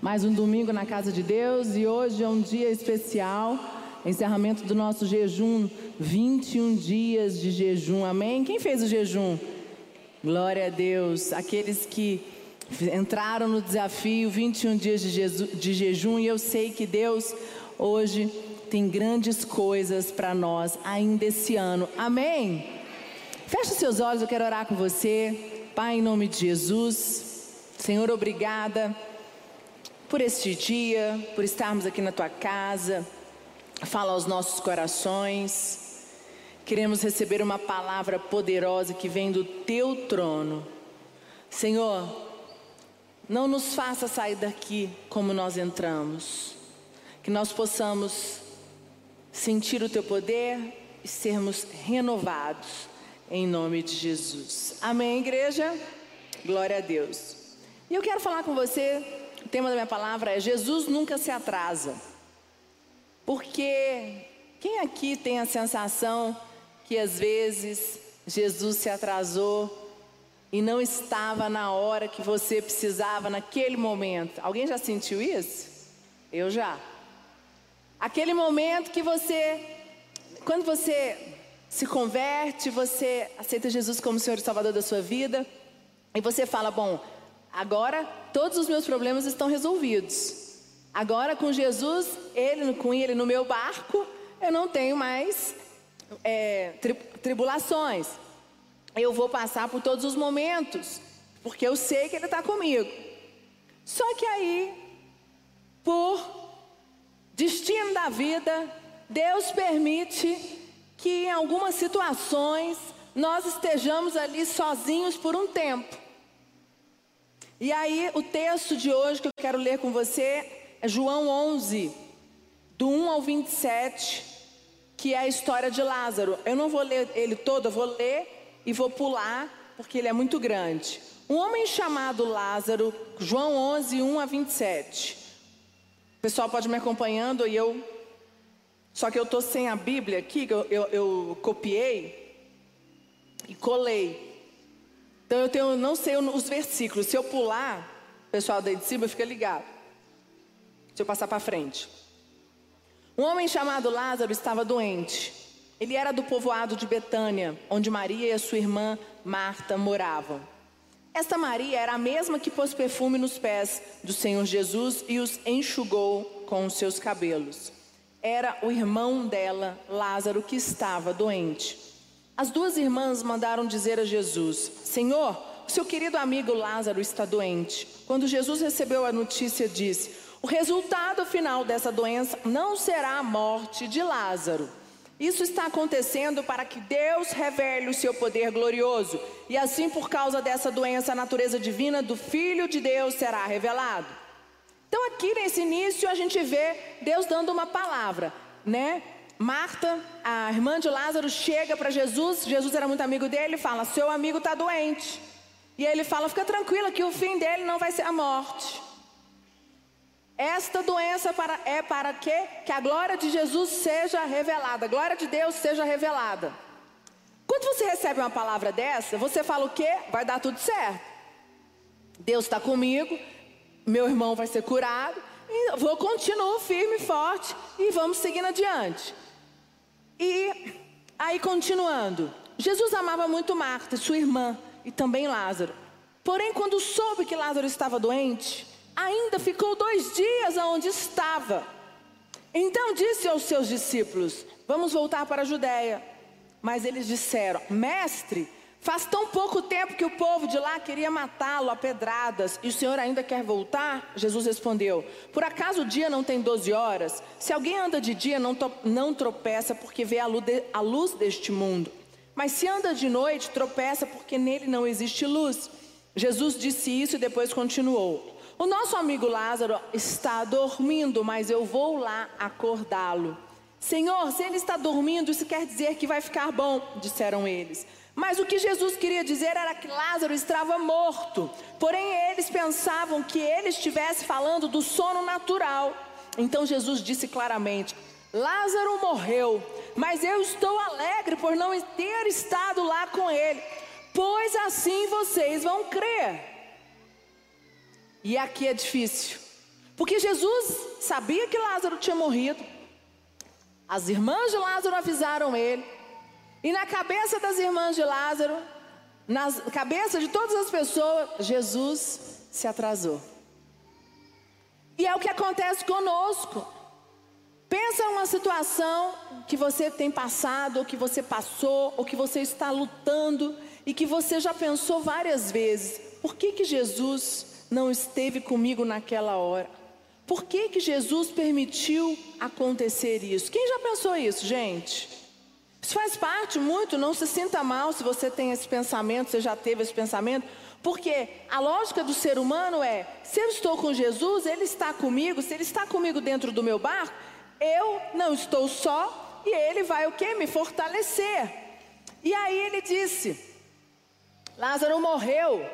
Mais um domingo na casa de Deus e hoje é um dia especial, encerramento do nosso jejum, 21 dias de jejum. Amém? Quem fez o jejum? Glória a Deus. Aqueles que entraram no desafio 21 dias de, jeju, de jejum e eu sei que Deus hoje tem grandes coisas para nós ainda esse ano. Amém? Feche seus olhos, eu quero orar com você. Pai, em nome de Jesus. Senhor, obrigada por este dia, por estarmos aqui na tua casa. Fala aos nossos corações. Queremos receber uma palavra poderosa que vem do teu trono. Senhor, não nos faça sair daqui como nós entramos. Que nós possamos sentir o teu poder e sermos renovados em nome de Jesus. Amém, igreja? Glória a Deus. E eu quero falar com você, o tema da minha palavra é Jesus nunca se atrasa. Porque quem aqui tem a sensação que às vezes Jesus se atrasou e não estava na hora que você precisava naquele momento? Alguém já sentiu isso? Eu já. Aquele momento que você, quando você se converte, você aceita Jesus como Senhor e Salvador da sua vida, e você fala: Bom, agora todos os meus problemas estão resolvidos. Agora com Jesus, ele, com ele no meu barco, eu não tenho mais é, tri, tribulações. Eu vou passar por todos os momentos, porque eu sei que Ele está comigo. Só que aí, por destino da vida, Deus permite que em algumas situações nós estejamos ali sozinhos por um tempo. E aí, o texto de hoje que eu quero ler com você é João 11, do 1 ao 27, que é a história de Lázaro. Eu não vou ler ele todo, eu vou ler e vou pular, porque ele é muito grande. Um homem chamado Lázaro, João 11, 1 a 27. O pessoal pode me acompanhando e eu só que eu estou sem a Bíblia aqui, eu, eu, eu copiei e colei. Então eu tenho, não sei os versículos. Se eu pular, o pessoal daí de cima fica ligado. Se eu passar para frente. Um homem chamado Lázaro estava doente. Ele era do povoado de Betânia, onde Maria e a sua irmã Marta moravam. Esta Maria era a mesma que pôs perfume nos pés do Senhor Jesus e os enxugou com os seus cabelos era o irmão dela, Lázaro, que estava doente. As duas irmãs mandaram dizer a Jesus: Senhor, seu querido amigo Lázaro está doente. Quando Jesus recebeu a notícia, disse: O resultado final dessa doença não será a morte de Lázaro. Isso está acontecendo para que Deus revele o seu poder glorioso, e assim, por causa dessa doença, a natureza divina do Filho de Deus será revelada. Então, aqui nesse início, a gente vê Deus dando uma palavra, né? Marta, a irmã de Lázaro, chega para Jesus. Jesus era muito amigo dele fala: Seu amigo está doente. E ele fala: Fica tranquila, que o fim dele não vai ser a morte. Esta doença para, é para quê? Que a glória de Jesus seja revelada, a glória de Deus seja revelada. Quando você recebe uma palavra dessa, você fala o quê? Vai dar tudo certo. Deus está comigo, meu irmão vai ser curado, vou continuar firme e forte e vamos seguindo adiante. E aí continuando, Jesus amava muito Marta, sua irmã, e também Lázaro. Porém, quando soube que Lázaro estava doente, ainda ficou dois dias onde estava. Então disse aos seus discípulos: Vamos voltar para a Judéia. Mas eles disseram: Mestre, Faz tão pouco tempo que o povo de lá queria matá-lo a pedradas e o Senhor ainda quer voltar? Jesus respondeu: Por acaso o dia não tem 12 horas? Se alguém anda de dia, não, não tropeça porque vê a luz, de, a luz deste mundo. Mas se anda de noite, tropeça porque nele não existe luz. Jesus disse isso e depois continuou: O nosso amigo Lázaro está dormindo, mas eu vou lá acordá-lo. Senhor, se ele está dormindo, isso quer dizer que vai ficar bom, disseram eles. Mas o que Jesus queria dizer era que Lázaro estava morto. Porém, eles pensavam que ele estivesse falando do sono natural. Então Jesus disse claramente: Lázaro morreu, mas eu estou alegre por não ter estado lá com ele, pois assim vocês vão crer. E aqui é difícil, Porque Jesus sabia que Lázaro tinha morrido. As irmãs de Lázaro avisaram ele. E na cabeça das irmãs de Lázaro, na cabeça de todas as pessoas, Jesus se atrasou. E é o que acontece conosco. Pensa uma situação que você tem passado, ou que você passou, ou que você está lutando e que você já pensou várias vezes: por que, que Jesus não esteve comigo naquela hora? Por que, que Jesus permitiu acontecer isso? Quem já pensou isso, gente? Isso faz parte muito, não se sinta mal se você tem esse pensamento, você já teve esse pensamento, porque a lógica do ser humano é: se eu estou com Jesus, Ele está comigo, se Ele está comigo dentro do meu barco, eu não estou só e Ele vai o que? Me fortalecer. E aí ele disse: Lázaro morreu,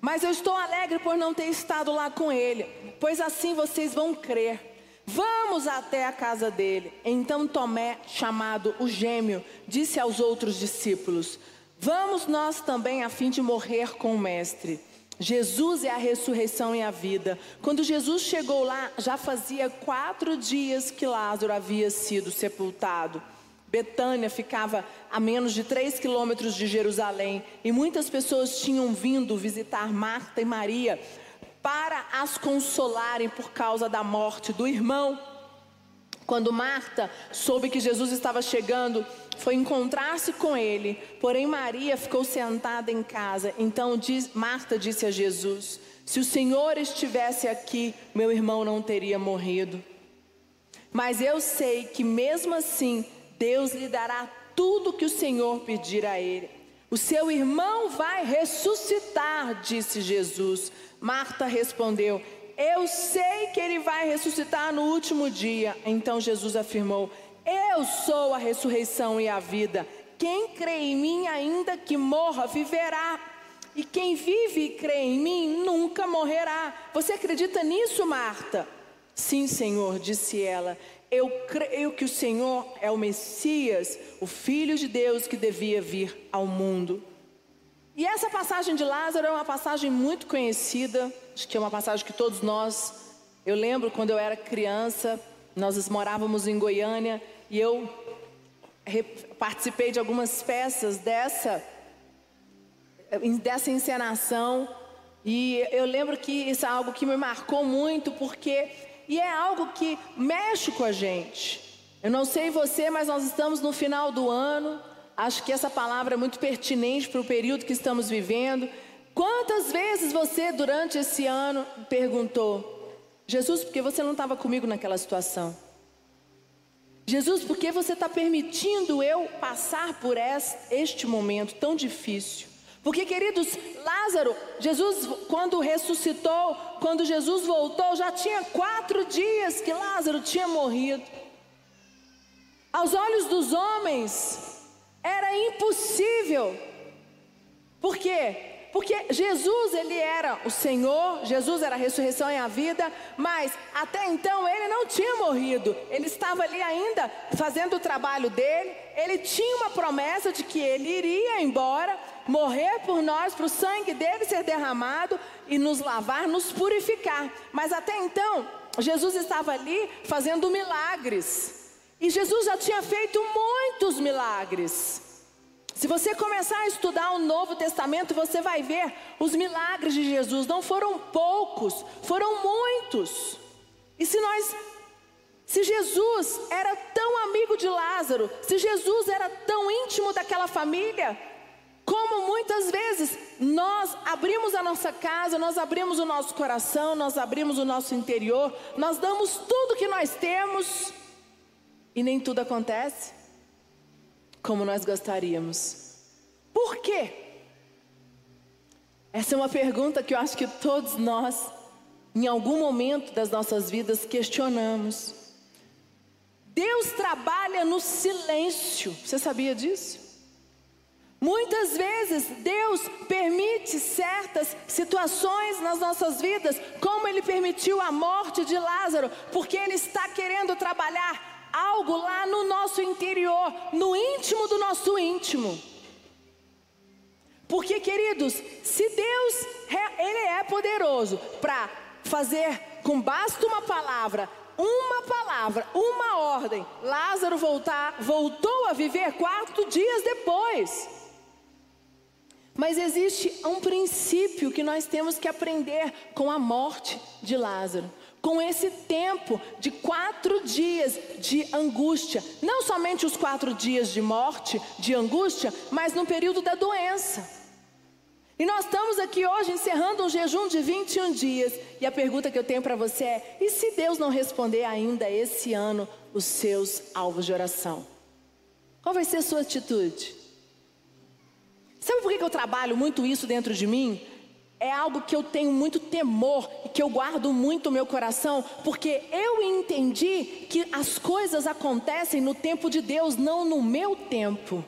mas eu estou alegre por não ter estado lá com ele, pois assim vocês vão crer. Vamos até a casa dele. Então Tomé, chamado o gêmeo, disse aos outros discípulos: Vamos nós também a fim de morrer com o Mestre. Jesus é a ressurreição e a vida. Quando Jesus chegou lá, já fazia quatro dias que Lázaro havia sido sepultado. Betânia ficava a menos de três quilômetros de Jerusalém e muitas pessoas tinham vindo visitar Marta e Maria para as consolarem por causa da morte do irmão. Quando Marta soube que Jesus estava chegando, foi encontrar-se com ele, porém Maria ficou sentada em casa. Então diz, Marta disse a Jesus: Se o Senhor estivesse aqui, meu irmão não teria morrido. Mas eu sei que mesmo assim Deus lhe dará tudo que o Senhor pedir a ele. O seu irmão vai ressuscitar, disse Jesus. Marta respondeu: Eu sei que ele vai ressuscitar no último dia. Então Jesus afirmou: Eu sou a ressurreição e a vida. Quem crê em mim, ainda que morra, viverá. E quem vive e crê em mim nunca morrerá. Você acredita nisso, Marta? Sim, Senhor, disse ela. Eu creio que o Senhor é o Messias, o Filho de Deus que devia vir ao mundo. E essa passagem de Lázaro é uma passagem muito conhecida, acho que é uma passagem que todos nós, eu lembro quando eu era criança, nós morávamos em Goiânia e eu participei de algumas peças dessa, dessa encenação. E eu lembro que isso é algo que me marcou muito, porque e é algo que mexe com a gente. Eu não sei você, mas nós estamos no final do ano. Acho que essa palavra é muito pertinente para o período que estamos vivendo. Quantas vezes você, durante esse ano, perguntou: Jesus, por que você não estava comigo naquela situação? Jesus, por que você está permitindo eu passar por este momento tão difícil? Porque, queridos, Lázaro, Jesus, quando ressuscitou, quando Jesus voltou, já tinha quatro dias que Lázaro tinha morrido. Aos olhos dos homens, era impossível. Por quê? Porque Jesus, ele era o Senhor, Jesus era a ressurreição e a vida, mas até então ele não tinha morrido, ele estava ali ainda fazendo o trabalho dele, ele tinha uma promessa de que ele iria embora, morrer por nós, para o sangue dele ser derramado e nos lavar, nos purificar. Mas até então, Jesus estava ali fazendo milagres, e Jesus já tinha feito muitos milagres. Se você começar a estudar o Novo Testamento, você vai ver os milagres de Jesus. Não foram poucos, foram muitos. E se nós, se Jesus era tão amigo de Lázaro, se Jesus era tão íntimo daquela família, como muitas vezes nós abrimos a nossa casa, nós abrimos o nosso coração, nós abrimos o nosso interior, nós damos tudo que nós temos e nem tudo acontece como nós gostaríamos. Por quê? Essa é uma pergunta que eu acho que todos nós, em algum momento das nossas vidas, questionamos. Deus trabalha no silêncio, você sabia disso? Muitas vezes Deus permite certas situações nas nossas vidas, como Ele permitiu a morte de Lázaro, porque Ele está querendo trabalhar algo lá no nosso interior, no íntimo do nosso íntimo. Porque, queridos, se Deus, Ele é poderoso para fazer com basta uma palavra, uma palavra, uma ordem, Lázaro voltar, voltou a viver quatro dias depois. Mas existe um princípio que nós temos que aprender com a morte de Lázaro. Com esse tempo de quatro dias de angústia, não somente os quatro dias de morte, de angústia, mas no período da doença. E nós estamos aqui hoje encerrando um jejum de 21 dias. E a pergunta que eu tenho para você é: e se Deus não responder ainda esse ano os seus alvos de oração? Qual vai ser a sua atitude? Sabe por que eu trabalho muito isso dentro de mim? É algo que eu tenho muito temor e que eu guardo muito no meu coração, porque eu entendi que as coisas acontecem no tempo de Deus, não no meu tempo.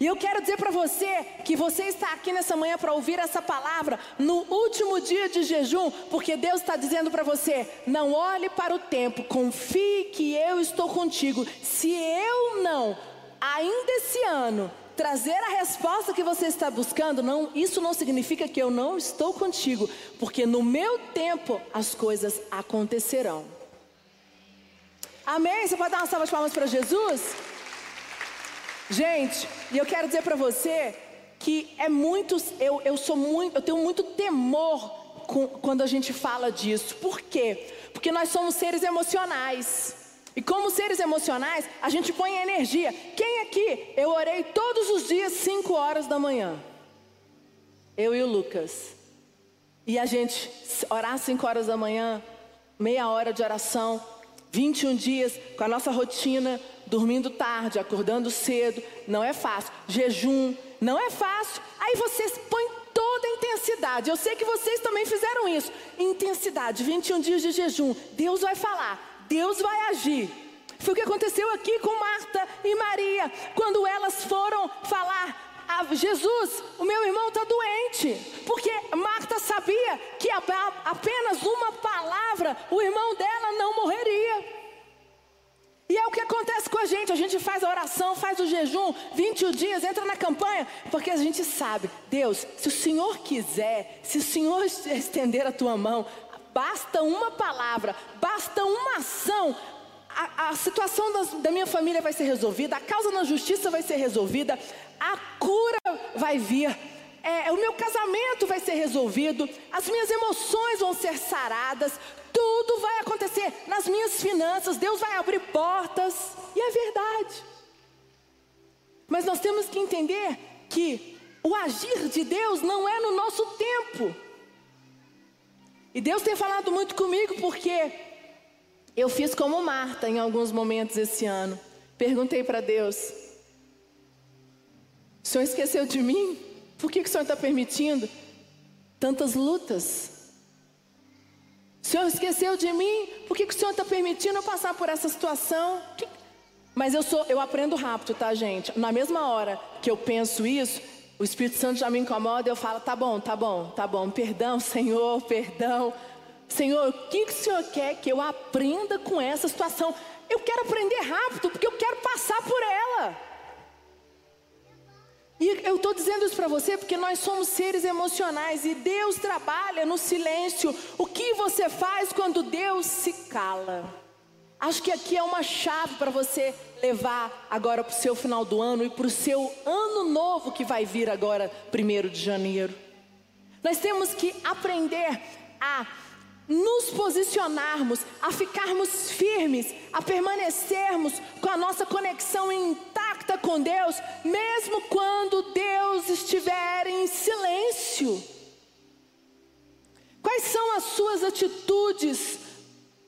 E eu quero dizer para você que você está aqui nessa manhã para ouvir essa palavra no último dia de jejum, porque Deus está dizendo para você: não olhe para o tempo, confie que eu estou contigo. Se eu não, ainda esse ano, trazer a resposta que você está buscando, não, isso não significa que eu não estou contigo, porque no meu tempo as coisas acontecerão. Amém? Você pode dar uma salva de palmas para Jesus? Gente, e eu quero dizer para você que é muito, eu, eu sou muito, eu tenho muito temor com, quando a gente fala disso. Por quê? Porque nós somos seres emocionais. E como seres emocionais, a gente põe energia. Quem aqui? Eu orei todos os dias, 5 horas da manhã. Eu e o Lucas. E a gente orar 5 horas da manhã, meia hora de oração, 21 dias com a nossa rotina, dormindo tarde, acordando cedo, não é fácil. Jejum, não é fácil. Aí vocês põem toda a intensidade. Eu sei que vocês também fizeram isso. Intensidade, 21 dias de jejum. Deus vai falar. Deus vai agir. Foi o que aconteceu aqui com Marta e Maria, quando elas foram falar a Jesus, o meu irmão está doente, porque Marta sabia que apenas uma palavra o irmão dela não morreria. E é o que acontece com a gente. A gente faz a oração, faz o jejum, 21 dias, entra na campanha, porque a gente sabe, Deus, se o Senhor quiser, se o Senhor estender a tua mão, basta uma palavra, basta uma ação, a, a situação das, da minha família vai ser resolvida, a causa na justiça vai ser resolvida, a cura vai vir. É, o meu casamento vai ser resolvido, as minhas emoções vão ser saradas, tudo vai acontecer nas minhas finanças, Deus vai abrir portas, e é verdade. Mas nós temos que entender que o agir de Deus não é no nosso tempo. E Deus tem falado muito comigo porque eu fiz como Marta em alguns momentos esse ano. Perguntei para Deus: O Senhor esqueceu de mim? Por que, que o Senhor está permitindo tantas lutas? O Senhor esqueceu de mim? Por que, que o Senhor está permitindo eu passar por essa situação? Mas eu sou, eu aprendo rápido, tá, gente? Na mesma hora que eu penso isso, o Espírito Santo já me incomoda, eu falo, tá bom, tá bom, tá bom, perdão, Senhor, perdão. Senhor, o que, que o Senhor quer que eu aprenda com essa situação? Eu quero aprender rápido, porque eu quero passar por ela. E eu estou dizendo isso para você porque nós somos seres emocionais e Deus trabalha no silêncio. O que você faz quando Deus se cala? Acho que aqui é uma chave para você levar agora para o seu final do ano e para o seu ano novo que vai vir agora, primeiro de janeiro. Nós temos que aprender a nos posicionarmos, a ficarmos firmes, a permanecermos com a nossa conexão intacta com Deus, mesmo quando Deus estiver em silêncio. Quais são as suas atitudes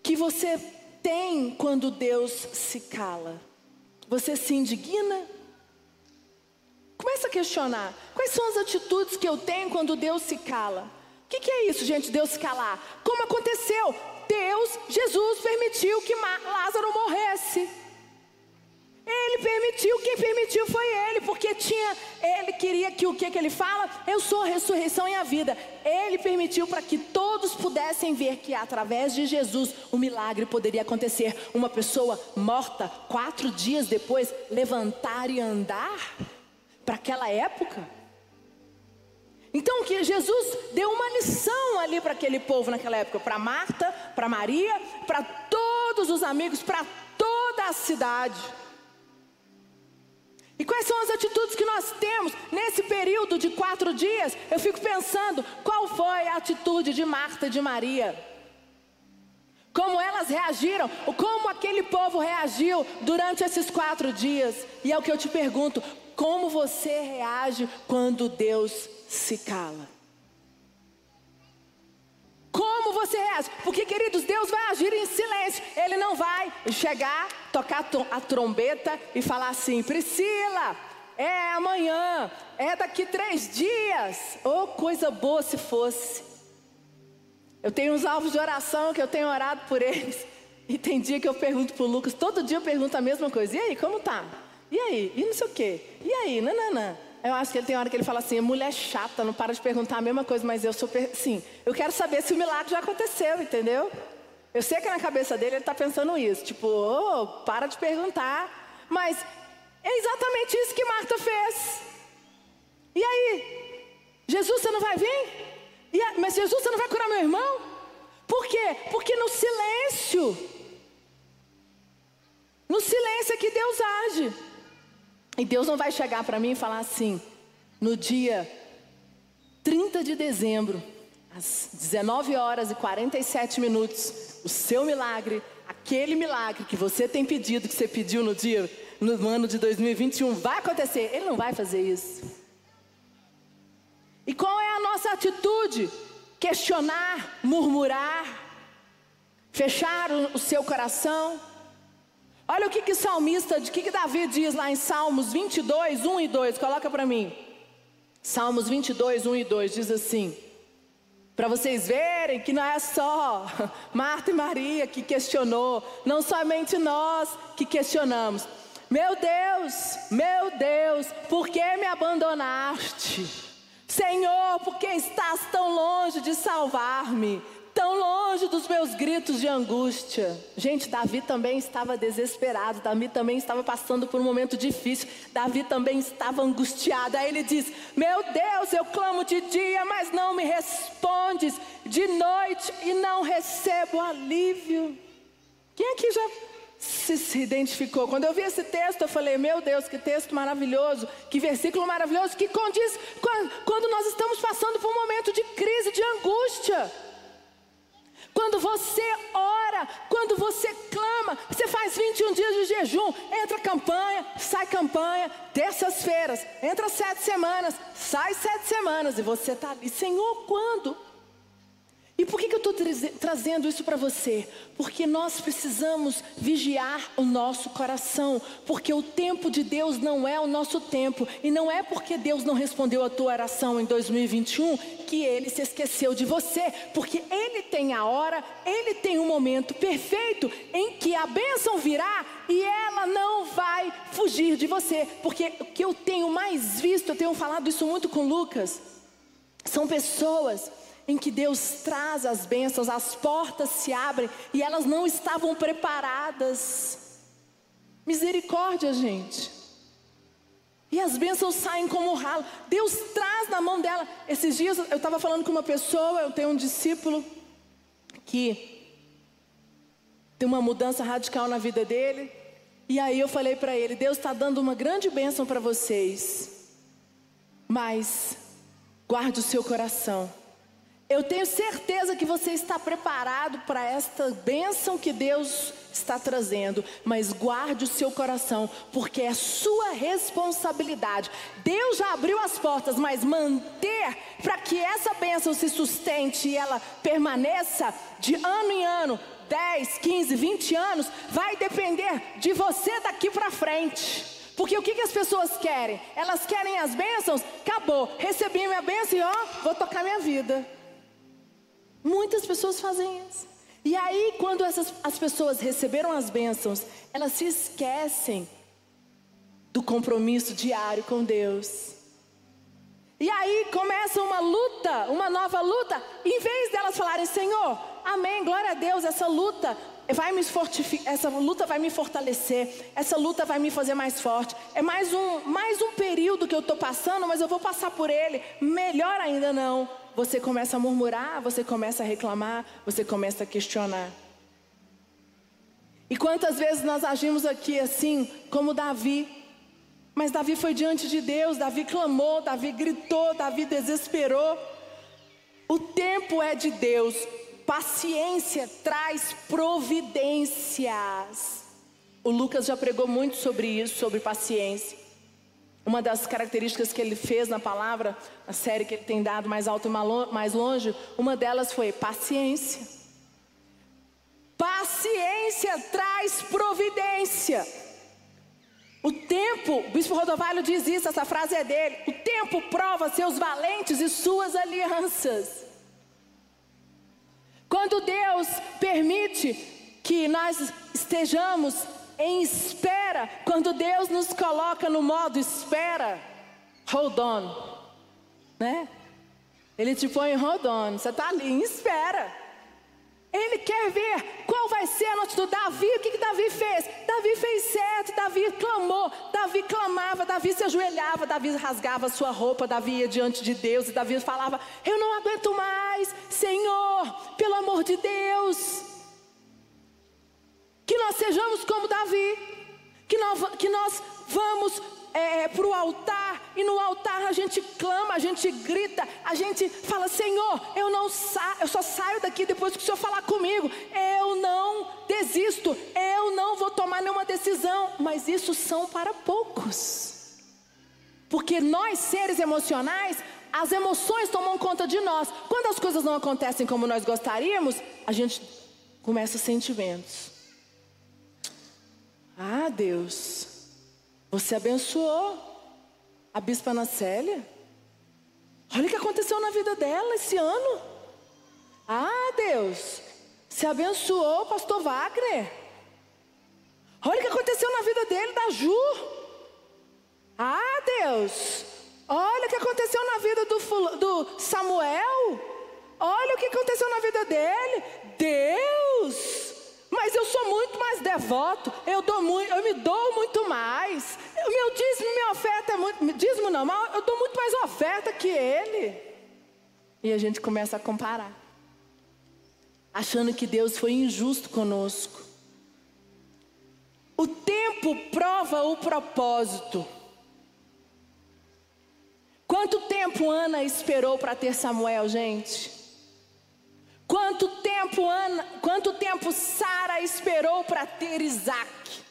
que você tem quando Deus se cala? Você se indigna? Começa a questionar: quais são as atitudes que eu tenho quando Deus se cala? O que, que, é isso, gente? Deus se calar? Como aconteceu? Deus, Jesus permitiu que Lázaro morresse. Ele permitiu, quem permitiu foi ele, porque tinha, ele queria que o que, que ele fala? Eu sou a ressurreição e a vida. Ele permitiu para que todos pudessem ver que através de Jesus o milagre poderia acontecer. Uma pessoa morta, quatro dias depois, levantar e andar. Para aquela época. Então que Jesus deu uma lição ali para aquele povo naquela época, para Marta, para Maria, para todos os amigos, para toda a cidade. E quais são as atitudes que nós temos nesse período de quatro dias? Eu fico pensando, qual foi a atitude de Marta e de Maria? Como elas reagiram, como aquele povo reagiu durante esses quatro dias. E é o que eu te pergunto: como você reage quando Deus se cala? Você reage? Porque, queridos, Deus vai agir em silêncio. Ele não vai chegar, tocar a trombeta e falar assim: Priscila, é amanhã, é daqui três dias. Oh, coisa boa se fosse. Eu tenho uns alvos de oração que eu tenho orado por eles. E tem dia que eu pergunto para o Lucas, todo dia eu pergunto a mesma coisa. E aí, como tá? E aí? E não sei o quê? E aí? Nananã. Eu acho que ele tem hora que ele fala assim, mulher chata, não para de perguntar a mesma coisa, mas eu sou, sim, eu quero saber se o milagre já aconteceu, entendeu? Eu sei que na cabeça dele ele está pensando isso, tipo, oh, para de perguntar. Mas é exatamente isso que Marta fez. E aí? Jesus, você não vai vir? A, mas Jesus, você não vai curar meu irmão? Por quê? Porque no silêncio, no silêncio é que Deus age. E Deus não vai chegar para mim e falar assim, no dia 30 de dezembro, às 19 horas e 47 minutos, o seu milagre, aquele milagre que você tem pedido, que você pediu no dia, no ano de 2021, vai acontecer. Ele não vai fazer isso. E qual é a nossa atitude? Questionar, murmurar, fechar o, seu coração. Olha o que que salmista, o que que Davi diz lá em Salmos 22, 1 e 2, coloca para mim. Salmos 22, 1 e 2 diz assim: para vocês verem que não é só Marta e Maria que questionou, não somente nós que questionamos. Meu Deus, meu Deus, por que me abandonaste? Senhor, por que estás tão longe de salvar-me? Tão longe dos meus gritos de angústia. Gente, Davi também estava desesperado, Davi também estava passando por um momento difícil, Davi também estava angustiado. Aí ele diz: Meu Deus, eu clamo de dia, mas não me respondes, de noite e não recebo alívio. Quem aqui já se, se identificou. Quando eu vi esse texto, eu falei: Meu Deus, que texto maravilhoso, que versículo maravilhoso, que condiz quando, quando nós estamos passando por um momento de crise, de angústia. Quando você ora, quando você clama, você faz 21 dias de jejum, entra campanha, sai campanha, terças-feiras, entra sete semanas, sai sete semanas, e você está ali, Senhor, quando? E por que, que eu estou trazendo isso para você? Porque nós precisamos vigiar o nosso coração, porque o tempo de Deus não é o nosso tempo, e não é porque Deus não respondeu a tua oração em 2021 que Ele se esqueceu de você, porque Ele tem a hora, Ele tem um momento perfeito em que a bênção virá e ela não vai fugir de você, porque o que eu tenho mais visto, eu tenho falado isso muito com Lucas, são pessoas em que Deus traz as bênçãos, as portas se abrem e elas não estavam preparadas. Misericórdia, gente. E as bênçãos saem como ralo. Deus traz na mão dela. Esses dias eu estava falando com uma pessoa, eu tenho um discípulo que tem uma mudança radical na vida dele. E aí eu falei para ele: Deus está dando uma grande bênção para vocês, mas guarde o seu coração eu tenho certeza que você está preparado para esta bênção que Deus está trazendo, mas guarde o seu coração, porque é sua responsabilidade. Deus já abriu as portas, mas manter para que essa bênção se sustente e ela permaneça de ano em ano, 10, 15, 20 anos, vai depender de você daqui para frente. Porque o que, que as pessoas querem? Elas querem as bênçãos, acabou, recebi minha bênção e ó, vou tocar minha vida. Muitas pessoas fazem isso. E aí, quando essas, as pessoas receberam as bênçãos, elas se esquecem do compromisso diário com Deus. E aí começa uma luta, uma nova luta. Em vez delas falarem, Senhor, amém, glória a Deus, essa luta vai me fortificar, essa luta vai me fortalecer, essa luta vai me fazer mais forte. É mais um, mais um período que eu estou passando, mas eu vou passar por ele. Melhor ainda não. Você começa a murmurar, você começa a reclamar, você começa a questionar. E quantas vezes nós agimos aqui assim, como Davi? Mas Davi foi diante de Deus, Davi clamou, Davi gritou, Davi desesperou. O tempo é de Deus, paciência traz providências. O Lucas já pregou muito sobre isso, sobre paciência. Uma das características que ele fez na palavra, a série que ele tem dado mais alto e mais longe, uma delas foi paciência. Paciência traz providência. O tempo, o bispo Rodovalho diz isso, essa frase é dele. O tempo prova seus valentes e suas alianças. Quando Deus permite que nós estejamos em espera, quando Deus nos coloca no modo espera, hold on, né? Ele te põe em hold on, você está ali em espera. Ele quer ver qual vai ser a noite do Davi. O que, que Davi fez? Davi fez certo, Davi clamou, Davi clamava, Davi se ajoelhava, Davi rasgava sua roupa, Davi ia diante de Deus e Davi falava: Eu não aguento mais, Senhor, pelo amor de Deus. Que nós sejamos como Davi, que nós, que nós vamos é, para o altar e no altar a gente clama, a gente grita, a gente fala: Senhor, eu não sa eu só saio daqui depois que o Senhor falar comigo. Eu não desisto, eu não vou tomar nenhuma decisão. Mas isso são para poucos, porque nós seres emocionais, as emoções tomam conta de nós. Quando as coisas não acontecem como nós gostaríamos, a gente começa sentimentos. Ah, Deus, você abençoou a bispa Anacélia. Olha o que aconteceu na vida dela esse ano. Ah, Deus, você abençoou o pastor Wagner. Olha o que aconteceu na vida dele, da Ju. Ah, Deus, olha o que aconteceu na vida do, do Samuel. Olha o que aconteceu na vida dele. Deus, mas eu sou muito mais devoto, eu, dou muito, eu me dou muito mais. O meu dízimo, minha oferta é muito. Dízimo não, mas eu dou muito mais oferta que ele. E a gente começa a comparar, achando que Deus foi injusto conosco. O tempo prova o propósito. Quanto tempo Ana esperou para ter Samuel, gente? Quanto tempo Ana, quanto tempo Sara esperou para ter Isaac?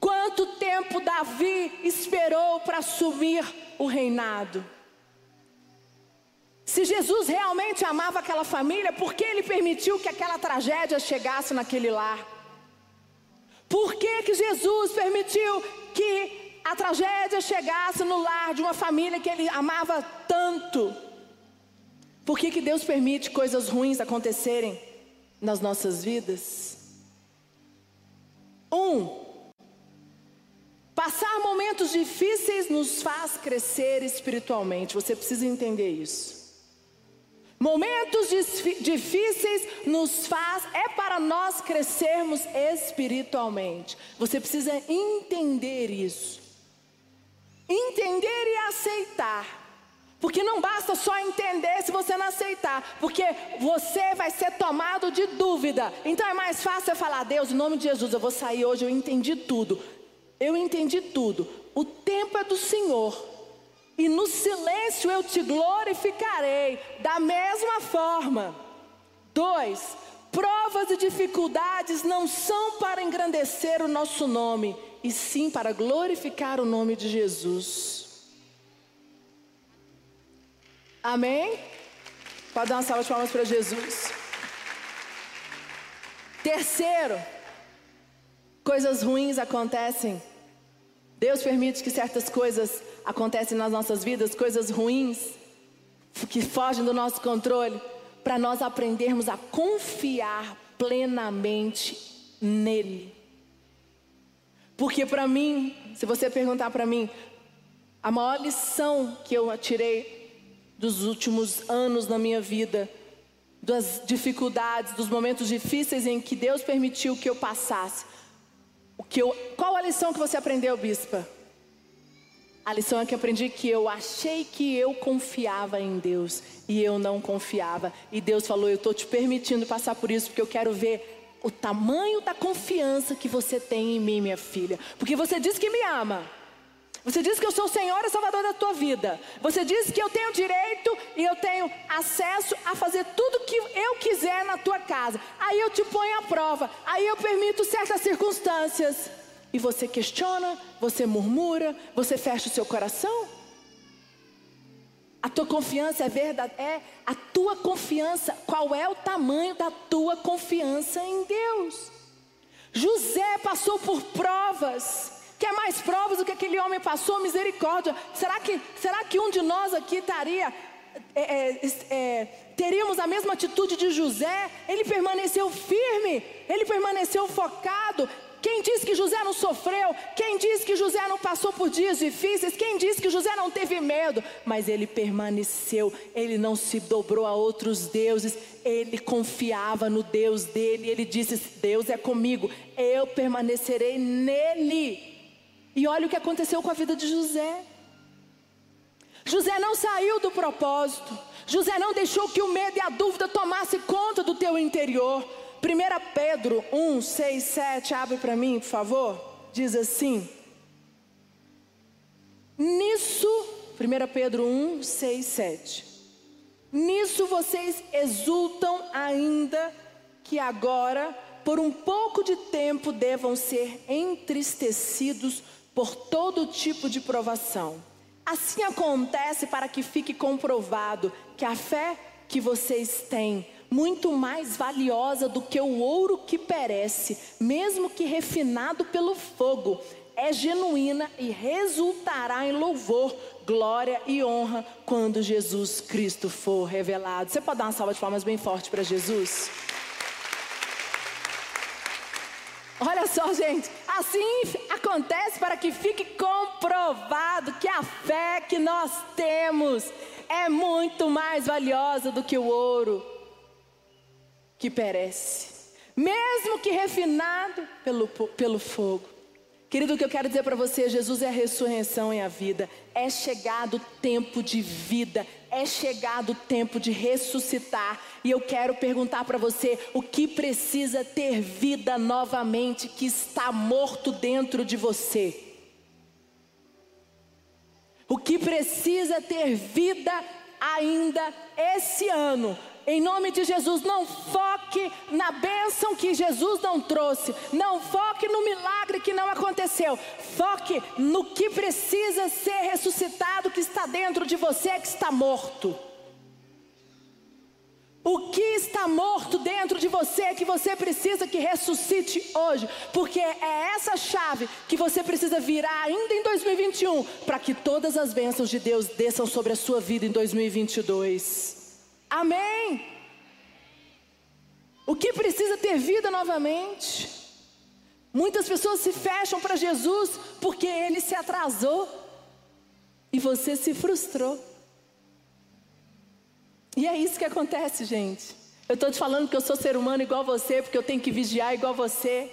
Quanto tempo Davi esperou para assumir o reinado? Se Jesus realmente amava aquela família, por que ele permitiu que aquela tragédia chegasse naquele lar? Por que, que Jesus permitiu que a tragédia chegasse no lar de uma família que ele amava tanto? Por que, que Deus permite coisas ruins acontecerem nas nossas vidas? Um, passar momentos difíceis nos faz crescer espiritualmente. Você precisa entender isso. Momentos difíceis nos faz é para nós crescermos espiritualmente. Você precisa entender isso. Entender e aceitar porque não basta só entender se você não aceitar, porque você vai ser tomado de dúvida. Então é mais fácil você falar: Deus, em nome de Jesus, eu vou sair hoje, eu entendi tudo. Eu entendi tudo. O tempo é do Senhor. E no silêncio eu te glorificarei. Da mesma forma. Dois, provas e dificuldades não são para engrandecer o nosso nome, e sim para glorificar o nome de Jesus. Amém? Pode dar uma salva de palmas para Jesus. Terceiro, coisas ruins acontecem. Deus permite que certas coisas acontecem nas nossas vidas, coisas ruins que fogem do nosso controle, para nós aprendermos a confiar plenamente nele. Porque para mim, se você perguntar para mim, a maior lição que eu tirei dos últimos anos na minha vida, das dificuldades, dos momentos difíceis em que Deus permitiu que eu passasse. O que eu, qual a lição que você aprendeu, bispa? A lição é que aprendi que eu achei que eu confiava em Deus e eu não confiava. E Deus falou: Eu estou te permitindo passar por isso porque eu quero ver o tamanho da confiança que você tem em mim, minha filha. Porque você diz que me ama. Você diz que eu sou o Senhor e Salvador da tua vida. Você diz que eu tenho direito e eu tenho acesso a fazer tudo que eu quiser na tua casa. Aí eu te ponho à prova. Aí eu permito certas circunstâncias e você questiona, você murmura, você fecha o seu coração? A tua confiança é verdade, é a tua confiança. Qual é o tamanho da tua confiança em Deus? José passou por provas. Quer mais provas do que aquele homem passou? Misericórdia. Será que, será que um de nós aqui estaria é, é, é, teríamos a mesma atitude de José, ele permaneceu firme, ele permaneceu focado, quem diz que José não sofreu? Quem diz que José não passou por dias difíceis? Quem diz que José não teve medo? Mas ele permaneceu, ele não se dobrou a outros deuses, ele confiava no Deus dele. Ele disse: Deus é comigo, eu permanecerei nele. E olha o que aconteceu com a vida de José. José não saiu do propósito. José não deixou que o medo e a dúvida tomasse conta do teu interior. 1 Pedro 1, 6, 7, abre para mim, por favor. Diz assim: Nisso, 1 Pedro 1, 6, 7. Nisso vocês exultam ainda que agora, por um pouco de tempo, devam ser entristecidos por todo tipo de provação. Assim acontece para que fique comprovado que a fé que vocês têm muito mais valiosa do que o ouro que perece, mesmo que refinado pelo fogo, é genuína e resultará em louvor, glória e honra quando Jesus Cristo for revelado. Você pode dar uma salva de palmas bem forte para Jesus? Olha só, gente, assim acontece para que fique comprovado que a fé que nós temos é muito mais valiosa do que o ouro que perece, mesmo que refinado pelo, pelo fogo. Querido, o que eu quero dizer para você, Jesus é a ressurreição e a vida. É chegado o tempo de vida, é chegado o tempo de ressuscitar. E eu quero perguntar para você: o que precisa ter vida novamente que está morto dentro de você? O que precisa ter vida ainda esse ano em nome de Jesus, não foque na bênção que Jesus não trouxe. Não foque no milagre que não aconteceu. Foque no que precisa ser ressuscitado, que está dentro de você, que está morto. O que está morto dentro de você que você precisa que ressuscite hoje, porque é essa chave que você precisa virar ainda em 2021 para que todas as bênçãos de Deus desçam sobre a sua vida em 2022. Amém. O que precisa ter vida novamente? Muitas pessoas se fecham para Jesus porque ele se atrasou e você se frustrou. E é isso que acontece, gente. Eu estou te falando que eu sou ser humano igual você, porque eu tenho que vigiar igual você.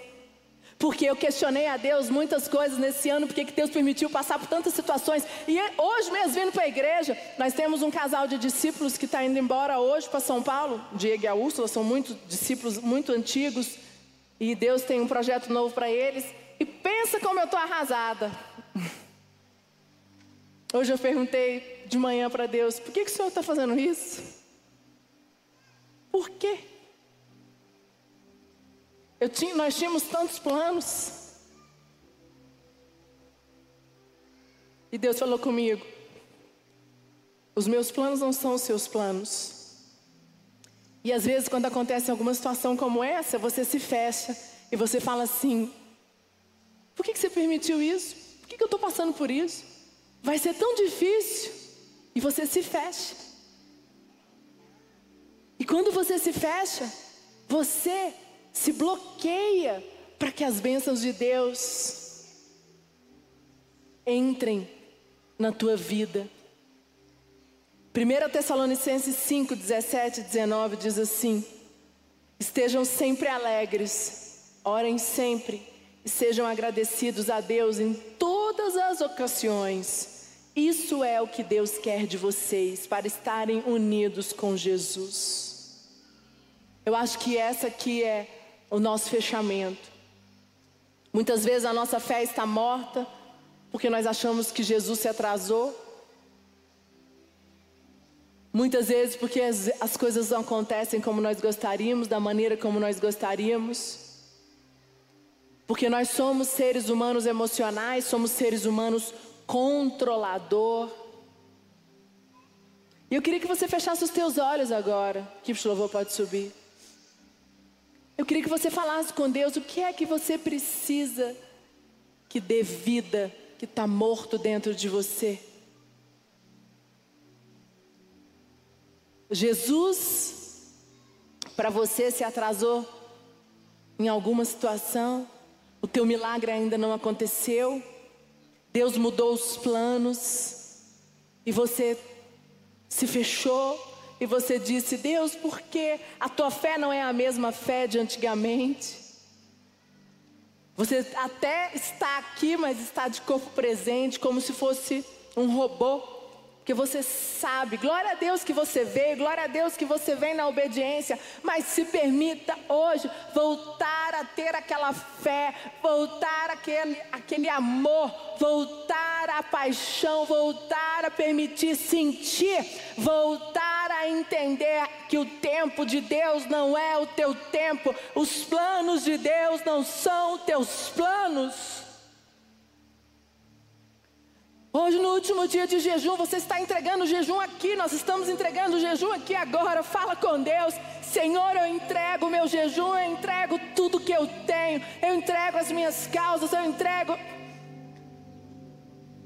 Porque eu questionei a Deus muitas coisas nesse ano, porque que Deus permitiu passar por tantas situações. E hoje mesmo, vindo para a igreja, nós temos um casal de discípulos que está indo embora hoje para São Paulo. Diego e a Úrsula são muitos discípulos muito antigos. E Deus tem um projeto novo para eles. E pensa como eu estou arrasada. Hoje eu perguntei de manhã para Deus: por que, que o Senhor está fazendo isso? Por quê? Tinha, nós tínhamos tantos planos. E Deus falou comigo: os meus planos não são os seus planos. E às vezes, quando acontece alguma situação como essa, você se fecha e você fala assim: por que, que você permitiu isso? Por que, que eu estou passando por isso? Vai ser tão difícil. E você se fecha. E quando você se fecha, você se bloqueia para que as bênçãos de Deus entrem na tua vida. 1 Tessalonicenses 5, 17 e 19 diz assim: Estejam sempre alegres, orem sempre e sejam agradecidos a Deus em todas as ocasiões. Isso é o que Deus quer de vocês, para estarem unidos com Jesus. Eu acho que essa aqui é o nosso fechamento. Muitas vezes a nossa fé está morta porque nós achamos que Jesus se atrasou. Muitas vezes porque as, as coisas não acontecem como nós gostaríamos, da maneira como nós gostaríamos. Porque nós somos seres humanos emocionais, somos seres humanos controlador. E eu queria que você fechasse os teus olhos agora. Que louvor pode subir. Eu queria que você falasse com Deus o que é que você precisa que dê vida, que está morto dentro de você. Jesus, para você, se atrasou em alguma situação, o teu milagre ainda não aconteceu, Deus mudou os planos e você se fechou e você disse: Deus, por que a tua fé não é a mesma fé de antigamente? Você até está aqui, mas está de corpo presente, como se fosse um robô. Porque você sabe, glória a Deus que você veio, glória a Deus que você vem na obediência, mas se permita hoje voltar a ter aquela fé, voltar aquele, aquele amor, voltar a paixão, voltar a permitir sentir, voltar a entender que o tempo de Deus não é o teu tempo, os planos de Deus não são os teus planos. Hoje, no último dia de jejum, você está entregando o jejum aqui, nós estamos entregando o jejum aqui agora. Fala com Deus, Senhor, eu entrego o meu jejum, eu entrego tudo que eu tenho, eu entrego as minhas causas, eu entrego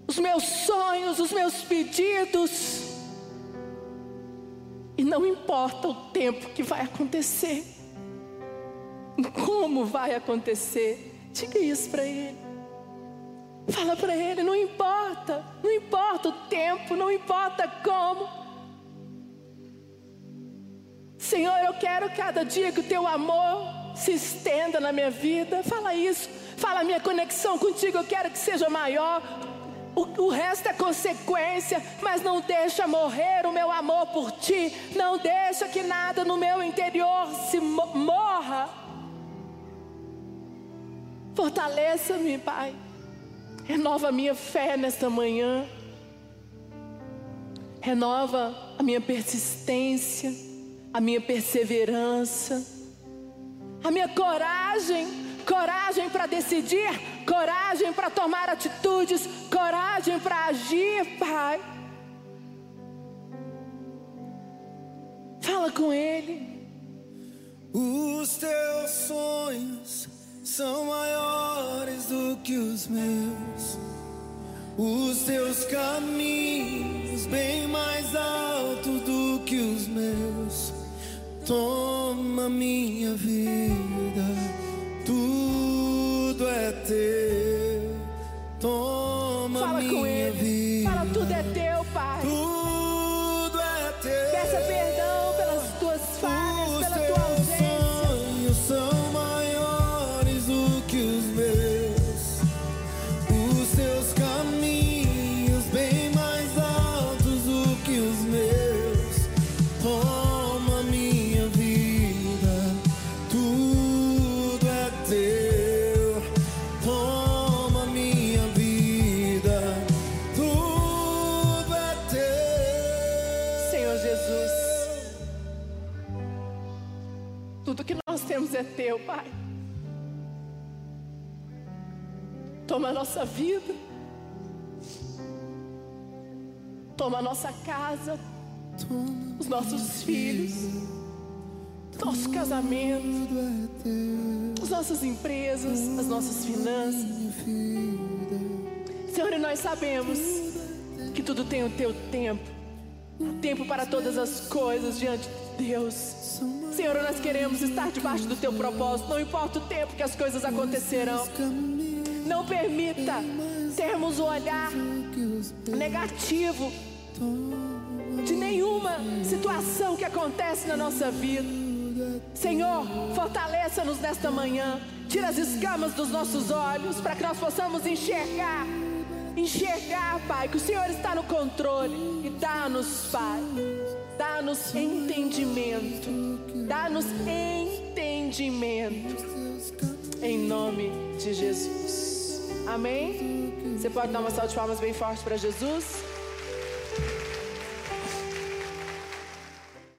os meus sonhos, os meus pedidos. E não importa o tempo que vai acontecer, como vai acontecer, diga isso para Ele. Fala para Ele, não importa, não importa o tempo, não importa como. Senhor, eu quero cada dia que o Teu amor se estenda na minha vida. Fala isso, fala a minha conexão contigo, eu quero que seja maior. O, o resto é consequência, mas não deixa morrer o meu amor por Ti. Não deixa que nada no meu interior se morra. Fortaleça-me, Pai. Renova a minha fé nesta manhã. Renova a minha persistência, a minha perseverança, a minha coragem, coragem para decidir, coragem para tomar atitudes, coragem para agir, Pai. Fala com Ele. Os teus sonhos são maiores do que os meus. Os teus caminhos bem mais altos do que os meus. Toma minha vida, é teu, Pai. Toma a nossa vida, toma a nossa casa, os nossos filhos, nosso casamento, as nossas empresas, as nossas finanças. Senhor, e nós sabemos que tudo tem o teu tempo, tempo para todas as coisas diante de Deus. Senhor, nós queremos estar debaixo do teu propósito, não importa o tempo que as coisas acontecerão. Não permita termos o olhar negativo de nenhuma situação que acontece na nossa vida. Senhor, fortaleça-nos nesta manhã. Tira as escamas dos nossos olhos para que nós possamos enxergar. Enxergar, Pai, que o Senhor está no controle. E dá-nos, Pai, dá-nos entendimento. Dá-nos entendimento. Em nome de Jesus. Amém? Você pode dar uma salva de palmas bem forte para Jesus?